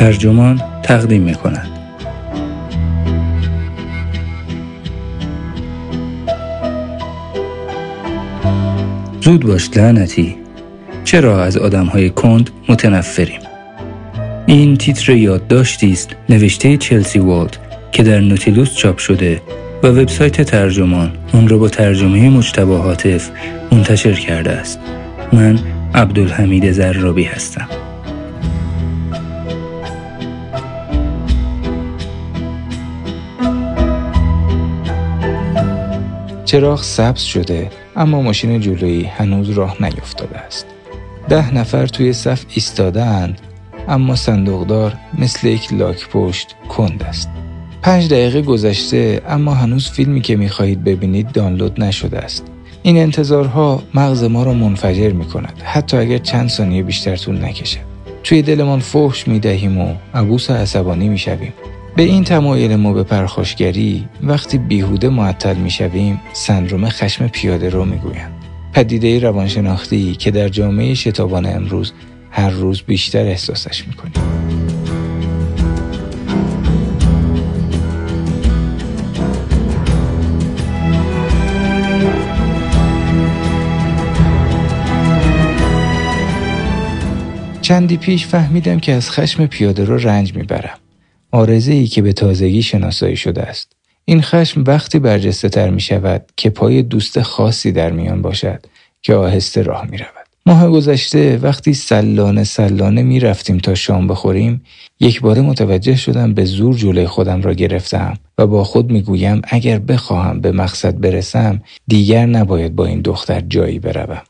ترجمان تقدیم می کند. زود باش لعنتی. چرا از آدم های کند متنفریم؟ این تیتر یادداشتی است نوشته چلسی والد که در نوتیلوس چاپ شده و وبسایت ترجمان اون را با ترجمه مجتبا حاطف منتشر کرده است. من عبدالحمید زرابی هستم. چراغ سبز شده اما ماشین جلویی هنوز راه نیفتاده است. ده نفر توی صف ایستاده اما صندوقدار مثل یک لاک پشت کند است. پنج دقیقه گذشته اما هنوز فیلمی که می‌خواهید ببینید دانلود نشده است. این انتظارها مغز ما را منفجر می کند حتی اگر چند ثانیه بیشتر طول نکشد. توی دلمان فحش می دهیم و عبوس عصبانی می شویم. به این تمایل ما به پرخاشگری وقتی بیهوده معطل می شویم سندروم خشم پیاده رو می گویند. پدیده روانشناختی که در جامعه شتابان امروز هر روز بیشتر احساسش می کنیم. چندی پیش فهمیدم که از خشم پیاده رو رنج می‌برم. آرزه ای که به تازگی شناسایی شده است. این خشم وقتی برجسته تر می شود که پای دوست خاصی در میان باشد که آهسته راه می رود. ماه گذشته وقتی سلانه سلانه می رفتیم تا شام بخوریم یک بار متوجه شدم به زور جلوی خودم را گرفتم و با خود می گویم اگر بخواهم به مقصد برسم دیگر نباید با این دختر جایی بروم.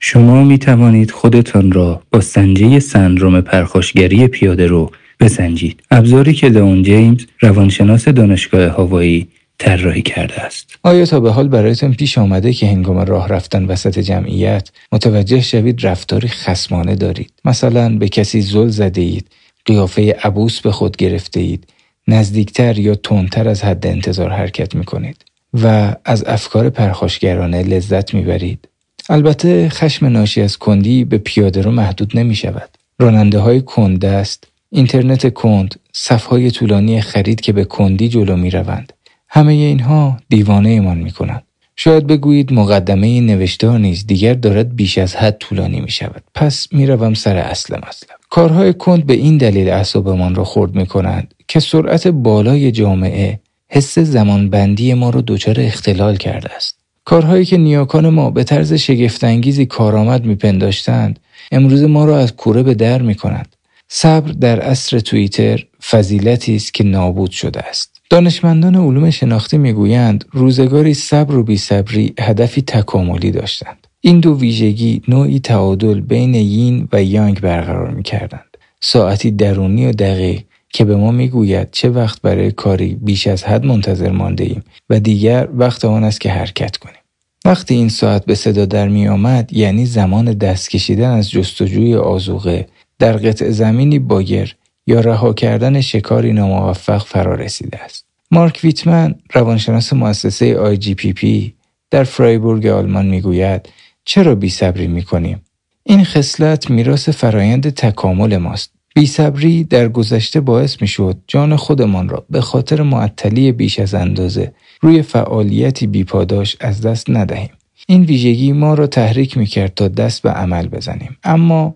شما می توانید خودتان را با سنجه سندروم پرخاشگری پیاده رو بسنجید. ابزاری که لئون جیمز روانشناس دانشگاه هاوایی طراحی کرده است. آیا تا به حال برایتان پیش آمده که هنگام راه رفتن وسط جمعیت متوجه شوید رفتاری خسمانه دارید؟ مثلا به کسی زل زده اید، قیافه عبوس به خود گرفته اید، نزدیکتر یا تندتر از حد انتظار حرکت می کنید و از افکار پرخاشگرانه لذت می برید. البته خشم ناشی از کندی به پیاده رو محدود نمی شود. راننده های کندست، اینترنت کند، صفهای طولانی خرید که به کندی جلو می روند. همه اینها دیوانه ایمان می کنند. شاید بگویید مقدمه نوشتار نیز دیگر دارد بیش از حد طولانی می شود. پس می روم سر اصل مطلب. کارهای کند به این دلیل اعصابمان را خورد می کنند که سرعت بالای جامعه حس زمانبندی ما را دچار اختلال کرده است. کارهایی که نیاکان ما به طرز شگفتانگیزی کارآمد میپنداشتند امروز ما را از کوره به در می کنند. صبر در عصر توییتر فضیلتی است که نابود شده است. دانشمندان علوم شناختی می‌گویند روزگاری صبر و بیصبری هدفی تکاملی داشتند. این دو ویژگی نوعی تعادل بین یین و یانگ برقرار می کردند. ساعتی درونی و دقیق که به ما می‌گوید چه وقت برای کاری بیش از حد منتظر مانده ایم و دیگر وقت آن است که حرکت کنیم. وقتی این ساعت به صدا در می آمد یعنی زمان دست کشیدن از جستجوی آذوقه در قطعه زمینی بایر یا رها کردن شکاری ناموفق فرا رسیده است. مارک ویتمن روانشناس مؤسسه IGPP در فرایبورگ آلمان می‌گوید چرا بی صبری می کنیم؟ این خصلت میراث فرایند تکامل ماست بیصبری در گذشته باعث می شد جان خودمان را به خاطر معطلی بیش از اندازه روی فعالیتی بیپاداش از دست ندهیم. این ویژگی ما را تحریک می کرد تا دست به عمل بزنیم. اما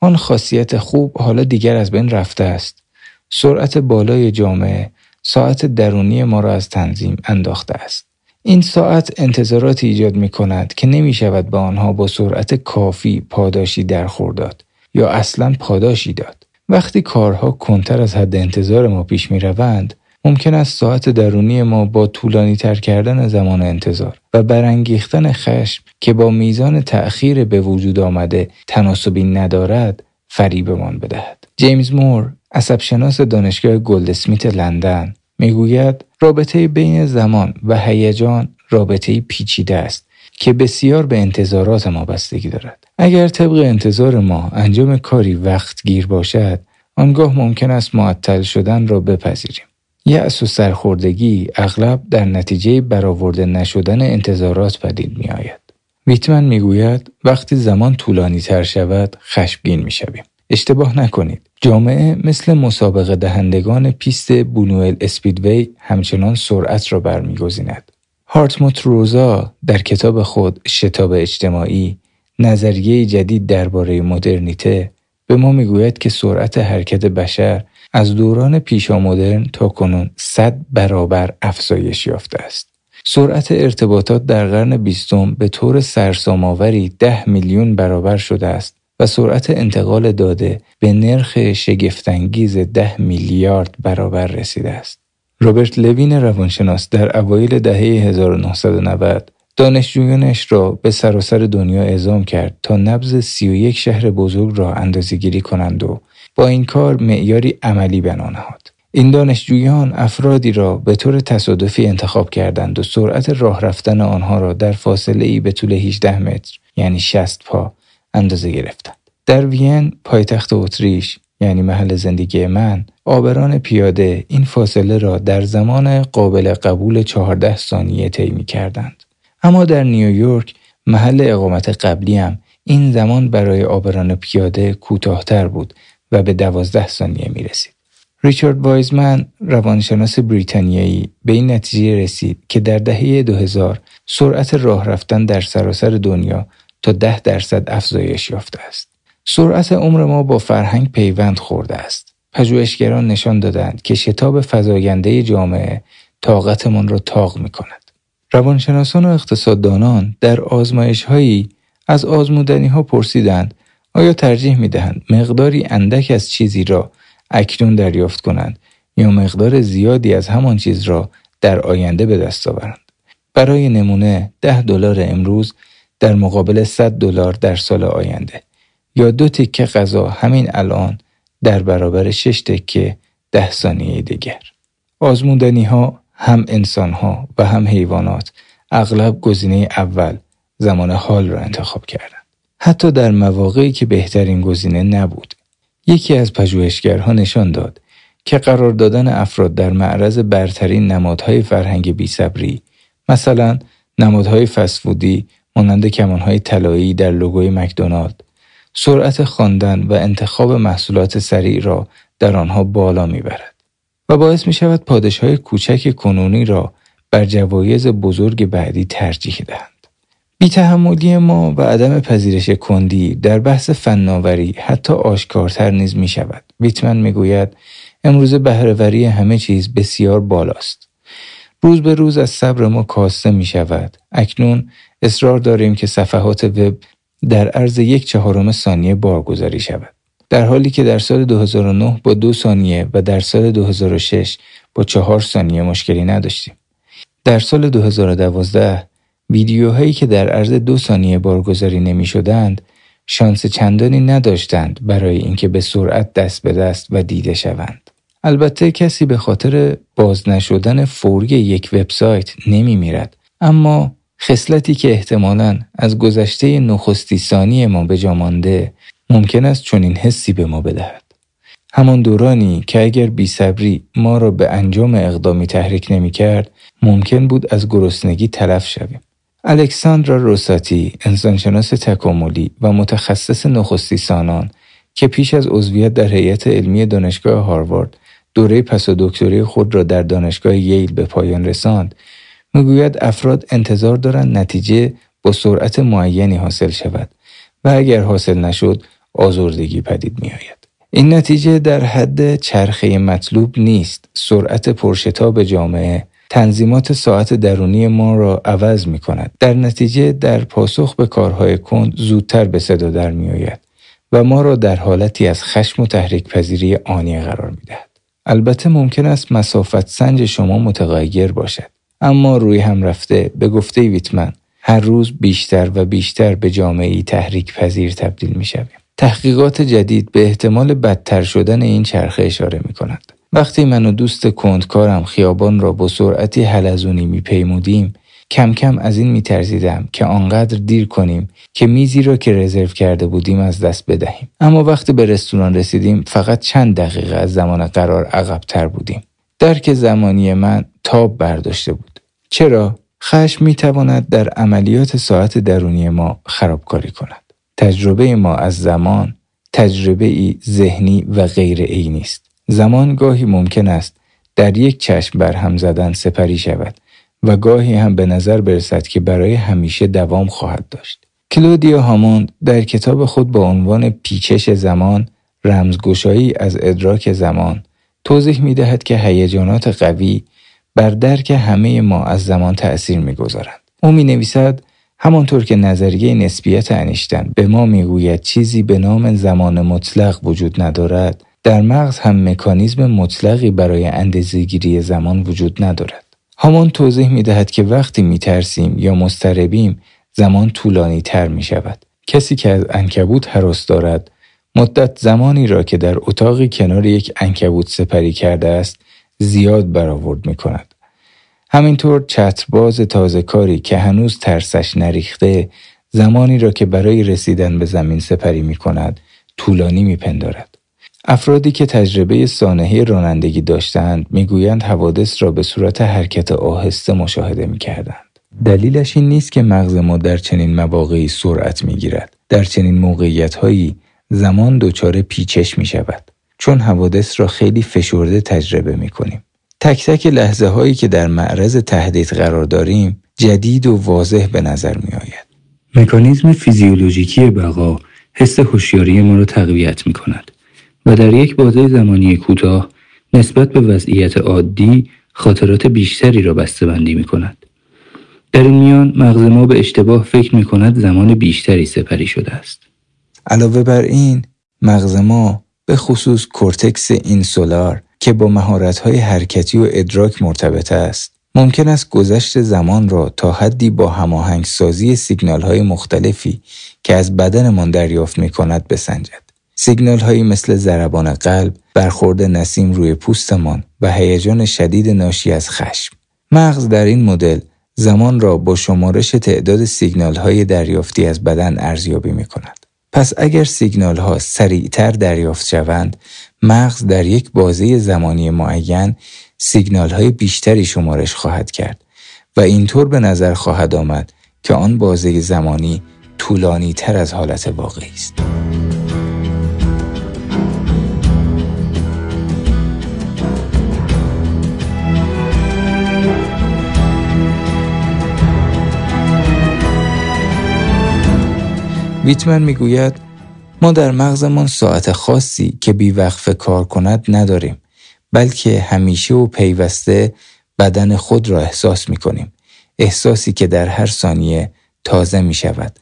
آن خاصیت خوب حالا دیگر از بین رفته است. سرعت بالای جامعه ساعت درونی ما را از تنظیم انداخته است. این ساعت انتظاراتی ایجاد می کند که نمی شود به آنها با سرعت کافی پاداشی درخورداد یا اصلا پاداشی داد. وقتی کارها کنتر از حد انتظار ما پیش می روند، ممکن است ساعت درونی ما با طولانی تر کردن زمان انتظار و برانگیختن خشم که با میزان تأخیر به وجود آمده تناسبی ندارد فریبمان بدهد. جیمز مور عصبشناس دانشگاه گلدسمیت لندن می‌گوید رابطه بین زمان و هیجان رابطه پیچیده است که بسیار به انتظارات ما بستگی دارد. اگر طبق انتظار ما انجام کاری وقت گیر باشد، آنگاه ممکن است معطل شدن را بپذیریم. یأس و سرخوردگی اغلب در نتیجه برآورده نشدن انتظارات پدید می آید. ویتمن می گوید وقتی زمان طولانی تر شود خشمگین می شویم. اشتباه نکنید. جامعه مثل مسابقه دهندگان پیست بونوئل اسپیدوی همچنان سرعت را برمیگزیند. هارتموت روزا در کتاب خود شتاب اجتماعی نظریه جدید درباره مدرنیته به ما می‌گوید که سرعت حرکت بشر از دوران پیشا مدرن تا کنون صد برابر افزایش یافته است. سرعت ارتباطات در قرن بیستم به طور سرسام‌آوری ده میلیون برابر شده است و سرعت انتقال داده به نرخ شگفتانگیز ده میلیارد برابر رسیده است. روبرت لوین روانشناس در اوایل دهه 1990 دانشجویانش را به سراسر دنیا اعزام کرد تا نبز 31 شهر بزرگ را اندازه گیری کنند و با این کار معیاری عملی بنا نهاد. این دانشجویان افرادی را به طور تصادفی انتخاب کردند و سرعت راه رفتن آنها را در فاصله ای به طول 18 متر یعنی 60 پا اندازه گرفتند. در وین پایتخت اتریش یعنی محل زندگی من آبران پیاده این فاصله را در زمان قابل قبول 14 ثانیه طی کردند. اما در نیویورک محل اقامت قبلی هم این زمان برای آبران پیاده کوتاهتر بود و به 12 ثانیه می رسید. ریچارد وایزمن روانشناس بریتانیایی به این نتیجه رسید که در دهه 2000 سرعت راه رفتن در سراسر دنیا تا 10 درصد افزایش یافته است. سرعت عمر ما با فرهنگ پیوند خورده است. پژوهشگران نشان دادند که شتاب فزاینده جامعه طاقتمان را تاق می کند. روانشناسان و اقتصاددانان در آزمایش هایی از آزمودنی ها پرسیدند آیا ترجیح می دهند مقداری اندک از چیزی را اکنون دریافت کنند یا مقدار زیادی از همان چیز را در آینده به دست آورند. برای نمونه ده دلار امروز در مقابل 100 دلار در سال آینده یا دو تکه غذا همین الان در برابر شش تکه ده ثانیه دیگر. آزمودنی ها هم انسان ها و هم حیوانات اغلب گزینه اول زمان حال را انتخاب کردند. حتی در مواقعی که بهترین گزینه نبود. یکی از پژوهشگرها نشان داد که قرار دادن افراد در معرض برترین نمادهای فرهنگ بیصبری مثلا نمادهای فسفودی مانند کمانهای طلایی در لوگوی مکدونالد سرعت خواندن و انتخاب محصولات سریع را در آنها بالا می‌برد و باعث می شود پادش های کوچک کنونی را بر جوایز بزرگ بعدی ترجیح دهند. بیتحملی ما و عدم پذیرش کندی در بحث فناوری حتی آشکارتر نیز می شود. ویتمن می گوید امروز بهرهوری همه چیز بسیار بالاست. روز به روز از صبر ما کاسته می شود. اکنون اصرار داریم که صفحات وب در عرض یک چهارم ثانیه بارگذاری شود. در حالی که در سال 2009 با دو ثانیه و در سال 2006 با چهار ثانیه مشکلی نداشتیم. در سال 2012 ویدیوهایی که در عرض دو ثانیه بارگذاری نمی شدند شانس چندانی نداشتند برای اینکه به سرعت دست به دست و دیده شوند. البته کسی به خاطر باز نشدن فوری یک وبسایت نمی میرد اما خصلتی که احتمالاً از گذشته نخستی ثانی ما به مانده ممکن است چنین حسی به ما بدهد. همان دورانی که اگر بیصبری ما را به انجام اقدامی تحریک نمی کرد ممکن بود از گرسنگی تلف شویم. الکساندرا روساتی انسانشناس تکاملی و متخصص نخستی سانان که پیش از عضویت در هیئت علمی دانشگاه هاروارد دوره پس و دکتری خود را در دانشگاه ییل به پایان رساند می‌گوید افراد انتظار دارند نتیجه با سرعت معینی حاصل شود و اگر حاصل نشد آزردگی پدید می آید. این نتیجه در حد چرخه مطلوب نیست. سرعت پرشتاب جامعه تنظیمات ساعت درونی ما را عوض می کند. در نتیجه در پاسخ به کارهای کند زودتر به صدا در می آید و ما را در حالتی از خشم و تحریک پذیری آنی قرار می دهد. البته ممکن است مسافت سنج شما متغیر باشد. اما روی هم رفته به گفته ویتمن هر روز بیشتر و بیشتر به جامعه تحریک پذیر تبدیل می شویم. تحقیقات جدید به احتمال بدتر شدن این چرخه اشاره می کند. وقتی من و دوست کندکارم خیابان را با سرعتی حلزونی می پیمودیم کم کم از این می ترزیدم که آنقدر دیر کنیم که میزی را که رزرو کرده بودیم از دست بدهیم. اما وقتی به رستوران رسیدیم فقط چند دقیقه از زمان قرار عقبتر بودیم. درک زمانی من تاب برداشته بود. چرا؟ خشم می تواند در عملیات ساعت درونی ما خرابکاری کند. تجربه ما از زمان تجربه ای ذهنی و غیر عینی است زمان گاهی ممکن است در یک چشم بر هم زدن سپری شود و گاهی هم به نظر برسد که برای همیشه دوام خواهد داشت کلودیا هاموند در کتاب خود با عنوان پیچش زمان رمزگشایی از ادراک زمان توضیح می دهد که هیجانات قوی بر درک همه ما از زمان تأثیر می گذارند. او می نویسد همانطور که نظریه نسبیت انیشتن به ما می‌گوید چیزی به نام زمان مطلق وجود ندارد در مغز هم مکانیزم مطلقی برای اندازهگیری زمان وجود ندارد هامان توضیح می دهد که وقتی می ترسیم یا مستربیم زمان طولانی تر می شود. کسی که از انکبوت حراس دارد مدت زمانی را که در اتاقی کنار یک انکبوت سپری کرده است زیاد برآورد می کند. همینطور چترباز تازه کاری که هنوز ترسش نریخته زمانی را که برای رسیدن به زمین سپری می کند طولانی می پندارد. افرادی که تجربه سانحه رانندگی داشتند می‌گویند حوادث را به صورت حرکت آهسته مشاهده می کردند. دلیلش این نیست که مغز ما در چنین مواقعی سرعت می گیرد. در چنین موقعیت هایی زمان دچار پیچش می شود. چون حوادث را خیلی فشرده تجربه می کنیم. تک تک لحظه هایی که در معرض تهدید قرار داریم جدید و واضح به نظر می آید. مکانیزم فیزیولوژیکی بقا حس هوشیاری ما را تقویت می کند در یک بازه زمانی کوتاه نسبت به وضعیت عادی خاطرات بیشتری را بندی می کند. در این میان مغز ما به اشتباه فکر می کند زمان بیشتری سپری شده است. علاوه بر این مغز ما به خصوص کورتکس insular که با مهارت‌های حرکتی و ادراک مرتبط است ممکن است گذشت زمان را تا حدی با سیگنال های مختلفی که از بدنمان دریافت می کند بسنجد. سیگنال هایی مثل ضربان قلب، برخورد نسیم روی پوستمان و هیجان شدید ناشی از خشم. مغز در این مدل زمان را با شمارش تعداد سیگنال های دریافتی از بدن ارزیابی می کند. پس اگر سیگنال ها سریعتر دریافت شوند مغز در یک بازه زمانی معین سیگنال های بیشتری شمارش خواهد کرد و اینطور به نظر خواهد آمد که آن بازه زمانی طولانی تر از حالت واقعی است. ویتمن می‌گوید ما در مغزمان ساعت خاصی که بیوقف کار کند نداریم بلکه همیشه و پیوسته بدن خود را احساس می کنیم. احساسی که در هر ثانیه تازه می شود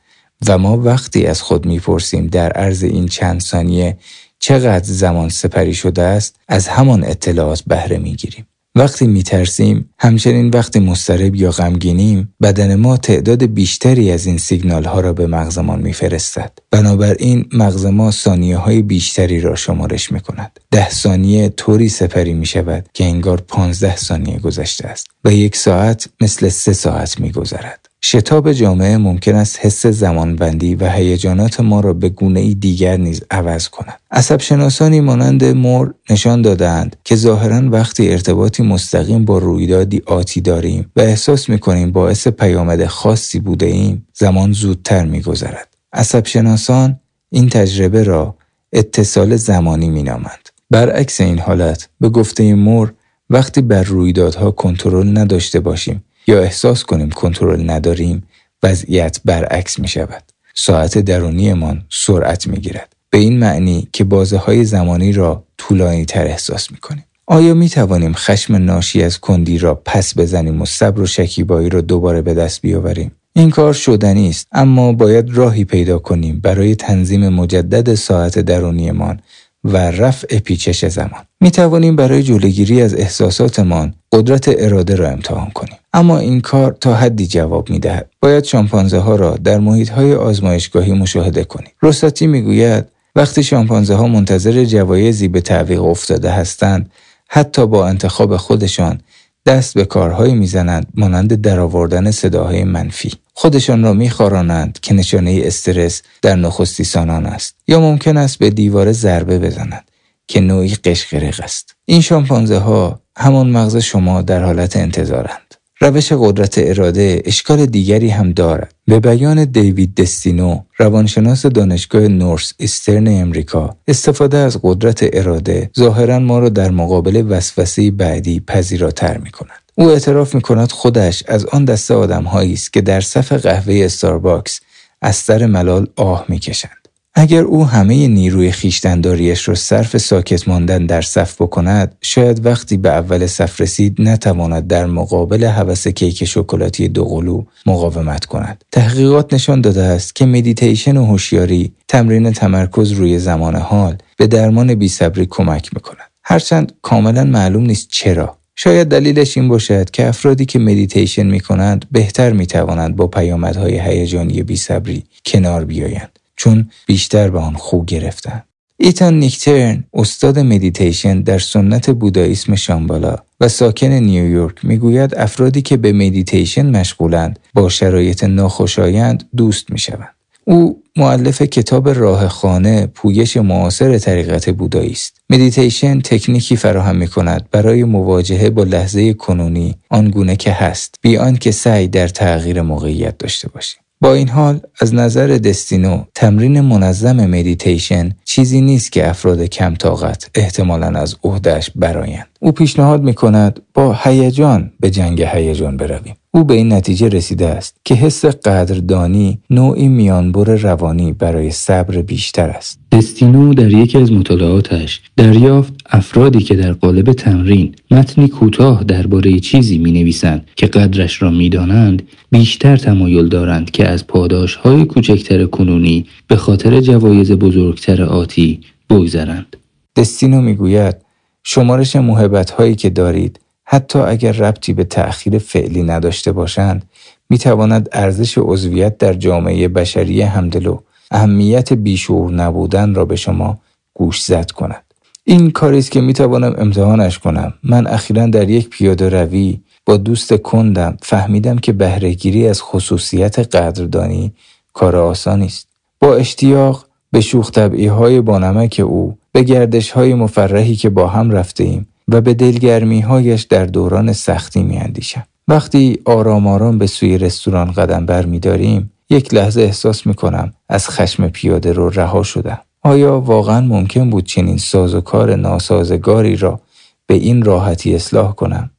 و ما وقتی از خود می پرسیم در عرض این چند ثانیه چقدر زمان سپری شده است از همان اطلاعات بهره می گیریم. وقتی میترسیم همچنین وقتی مضطرب یا غمگینیم بدن ما تعداد بیشتری از این سیگنال ها را به مغزمان میفرستد بنابراین مغز ما ثانیه های بیشتری را شمارش می کند ده ثانیه طوری سپری می شود که انگار پانزده ثانیه گذشته است و یک ساعت مثل سه ساعت می گذرد. شتاب جامعه ممکن است حس زمانبندی و هیجانات ما را به گونه ای دیگر نیز عوض کند. عصب شناسانی مانند مور نشان دادند که ظاهرا وقتی ارتباطی مستقیم با رویدادی آتی داریم و احساس می کنیم باعث پیامد خاصی بوده ایم زمان زودتر می گذرد. عصب شناسان این تجربه را اتصال زمانی می نامند. برعکس این حالت به گفته مور وقتی بر رویدادها کنترل نداشته باشیم یا احساس کنیم کنترل نداریم وضعیت برعکس می شود. ساعت درونیمان سرعت می گیرد. به این معنی که بازه های زمانی را طولانی تر احساس می کنیم. آیا می توانیم خشم ناشی از کندی را پس بزنیم و صبر و شکیبایی را دوباره به دست بیاوریم؟ این کار شدنی است اما باید راهی پیدا کنیم برای تنظیم مجدد ساعت درونیمان و رفع پیچش زمان. می توانیم برای جلوگیری از احساساتمان قدرت اراده را امتحان کنیم. اما این کار تا حدی جواب می دهد. باید شامپانزه ها را در محیط های آزمایشگاهی مشاهده کنیم. رستاتی می گوید وقتی شامپانزه ها منتظر جوایزی به تعویق افتاده هستند حتی با انتخاب خودشان دست به کارهایی می‌زنند مانند درآوردن صداهای منفی خودشان را میخارانند که نشانه استرس در نخستی سانان است یا ممکن است به دیوار ضربه بزنند که نوعی قشقرق است این شامپانزه ها همان مغز شما در حالت انتظارند روش قدرت اراده اشکال دیگری هم دارد. به بیان دیوید دستینو، روانشناس دانشگاه نورس استرن امریکا، استفاده از قدرت اراده ظاهرا ما را در مقابل وسوسه بعدی پذیراتر می کند. او اعتراف می کند خودش از آن دسته آدم است که در صف قهوه استارباکس از سر ملال آه می کشند. اگر او همه نیروی خویشتنداریش را صرف ساکت ماندن در صف بکند شاید وقتی به اول صف رسید نتواند در مقابل هوس کیک شکلاتی دوقلو مقاومت کند. تحقیقات نشان داده است که مدیتیشن و هوشیاری تمرین تمرکز روی زمان حال به درمان بیصبری کمک می‌کند. هرچند کاملا معلوم نیست چرا. شاید دلیلش این باشد که افرادی که مدیتیشن می کنند بهتر می توانند با پیامدهای هیجانی بیصبری کنار بیایند. چون بیشتر به آن خو گرفتن. ایتان نیکترن استاد مدیتیشن در سنت بودایسم شامبالا و ساکن نیویورک می‌گوید افرادی که به مدیتیشن مشغولند با شرایط ناخوشایند دوست می‌شوند. او مؤلف کتاب راه خانه پویش معاصر طریقت بودایی است. مدیتیشن تکنیکی فراهم می کند برای مواجهه با لحظه کنونی آنگونه که هست بی آن که سعی در تغییر موقعیت داشته باشیم. با این حال از نظر دستینو تمرین منظم مدیتیشن چیزی نیست که افراد کم طاقت احتمالا از عهدهش برایند. او پیشنهاد می کند با هیجان به جنگ هیجان برویم. او به این نتیجه رسیده است که حس قدردانی نوعی میانبر روانی برای صبر بیشتر است. دستینو در یکی از مطالعاتش دریافت افرادی که در قالب تمرین متنی کوتاه درباره چیزی می نویسند که قدرش را می دانند بیشتر تمایل دارند که از پاداش های کوچکتر کنونی به خاطر جوایز بزرگتر آتی بگذرند. دستینو می‌گوید شمارش محبت هایی که دارید حتی اگر ربطی به تأخیر فعلی نداشته باشند می تواند ارزش عضویت در جامعه بشری و اهمیت بیشعور نبودن را به شما گوش زد کند. این کاری است که می توانم امتحانش کنم. من اخیرا در یک پیاده روی با دوست کندم فهمیدم که بهرهگیری از خصوصیت قدردانی کار آسانی است. با اشتیاق به شوخ طبعی های بانمک او به گردش های مفرحی که با هم رفته ایم و به دلگرمی هایش در دوران سختی می اندیشم. وقتی آرام آرام به سوی رستوران قدم بر می داریم، یک لحظه احساس می کنم از خشم پیاده رو رها شدم. آیا واقعا ممکن بود چنین ساز و کار ناسازگاری را به این راحتی اصلاح کنم؟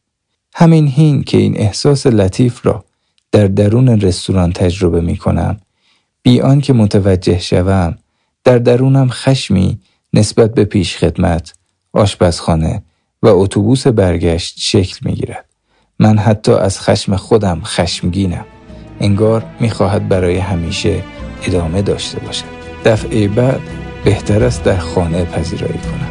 همین هین که این احساس لطیف را در درون رستوران تجربه می کنم بی که متوجه شوم در درونم خشمی نسبت به پیش خدمت، آشپزخانه و اتوبوس برگشت شکل می گیرد. من حتی از خشم خودم خشمگینم. انگار می‌خواهد برای همیشه ادامه داشته باشد. دفعه بعد بهتر است در خانه پذیرایی کنم.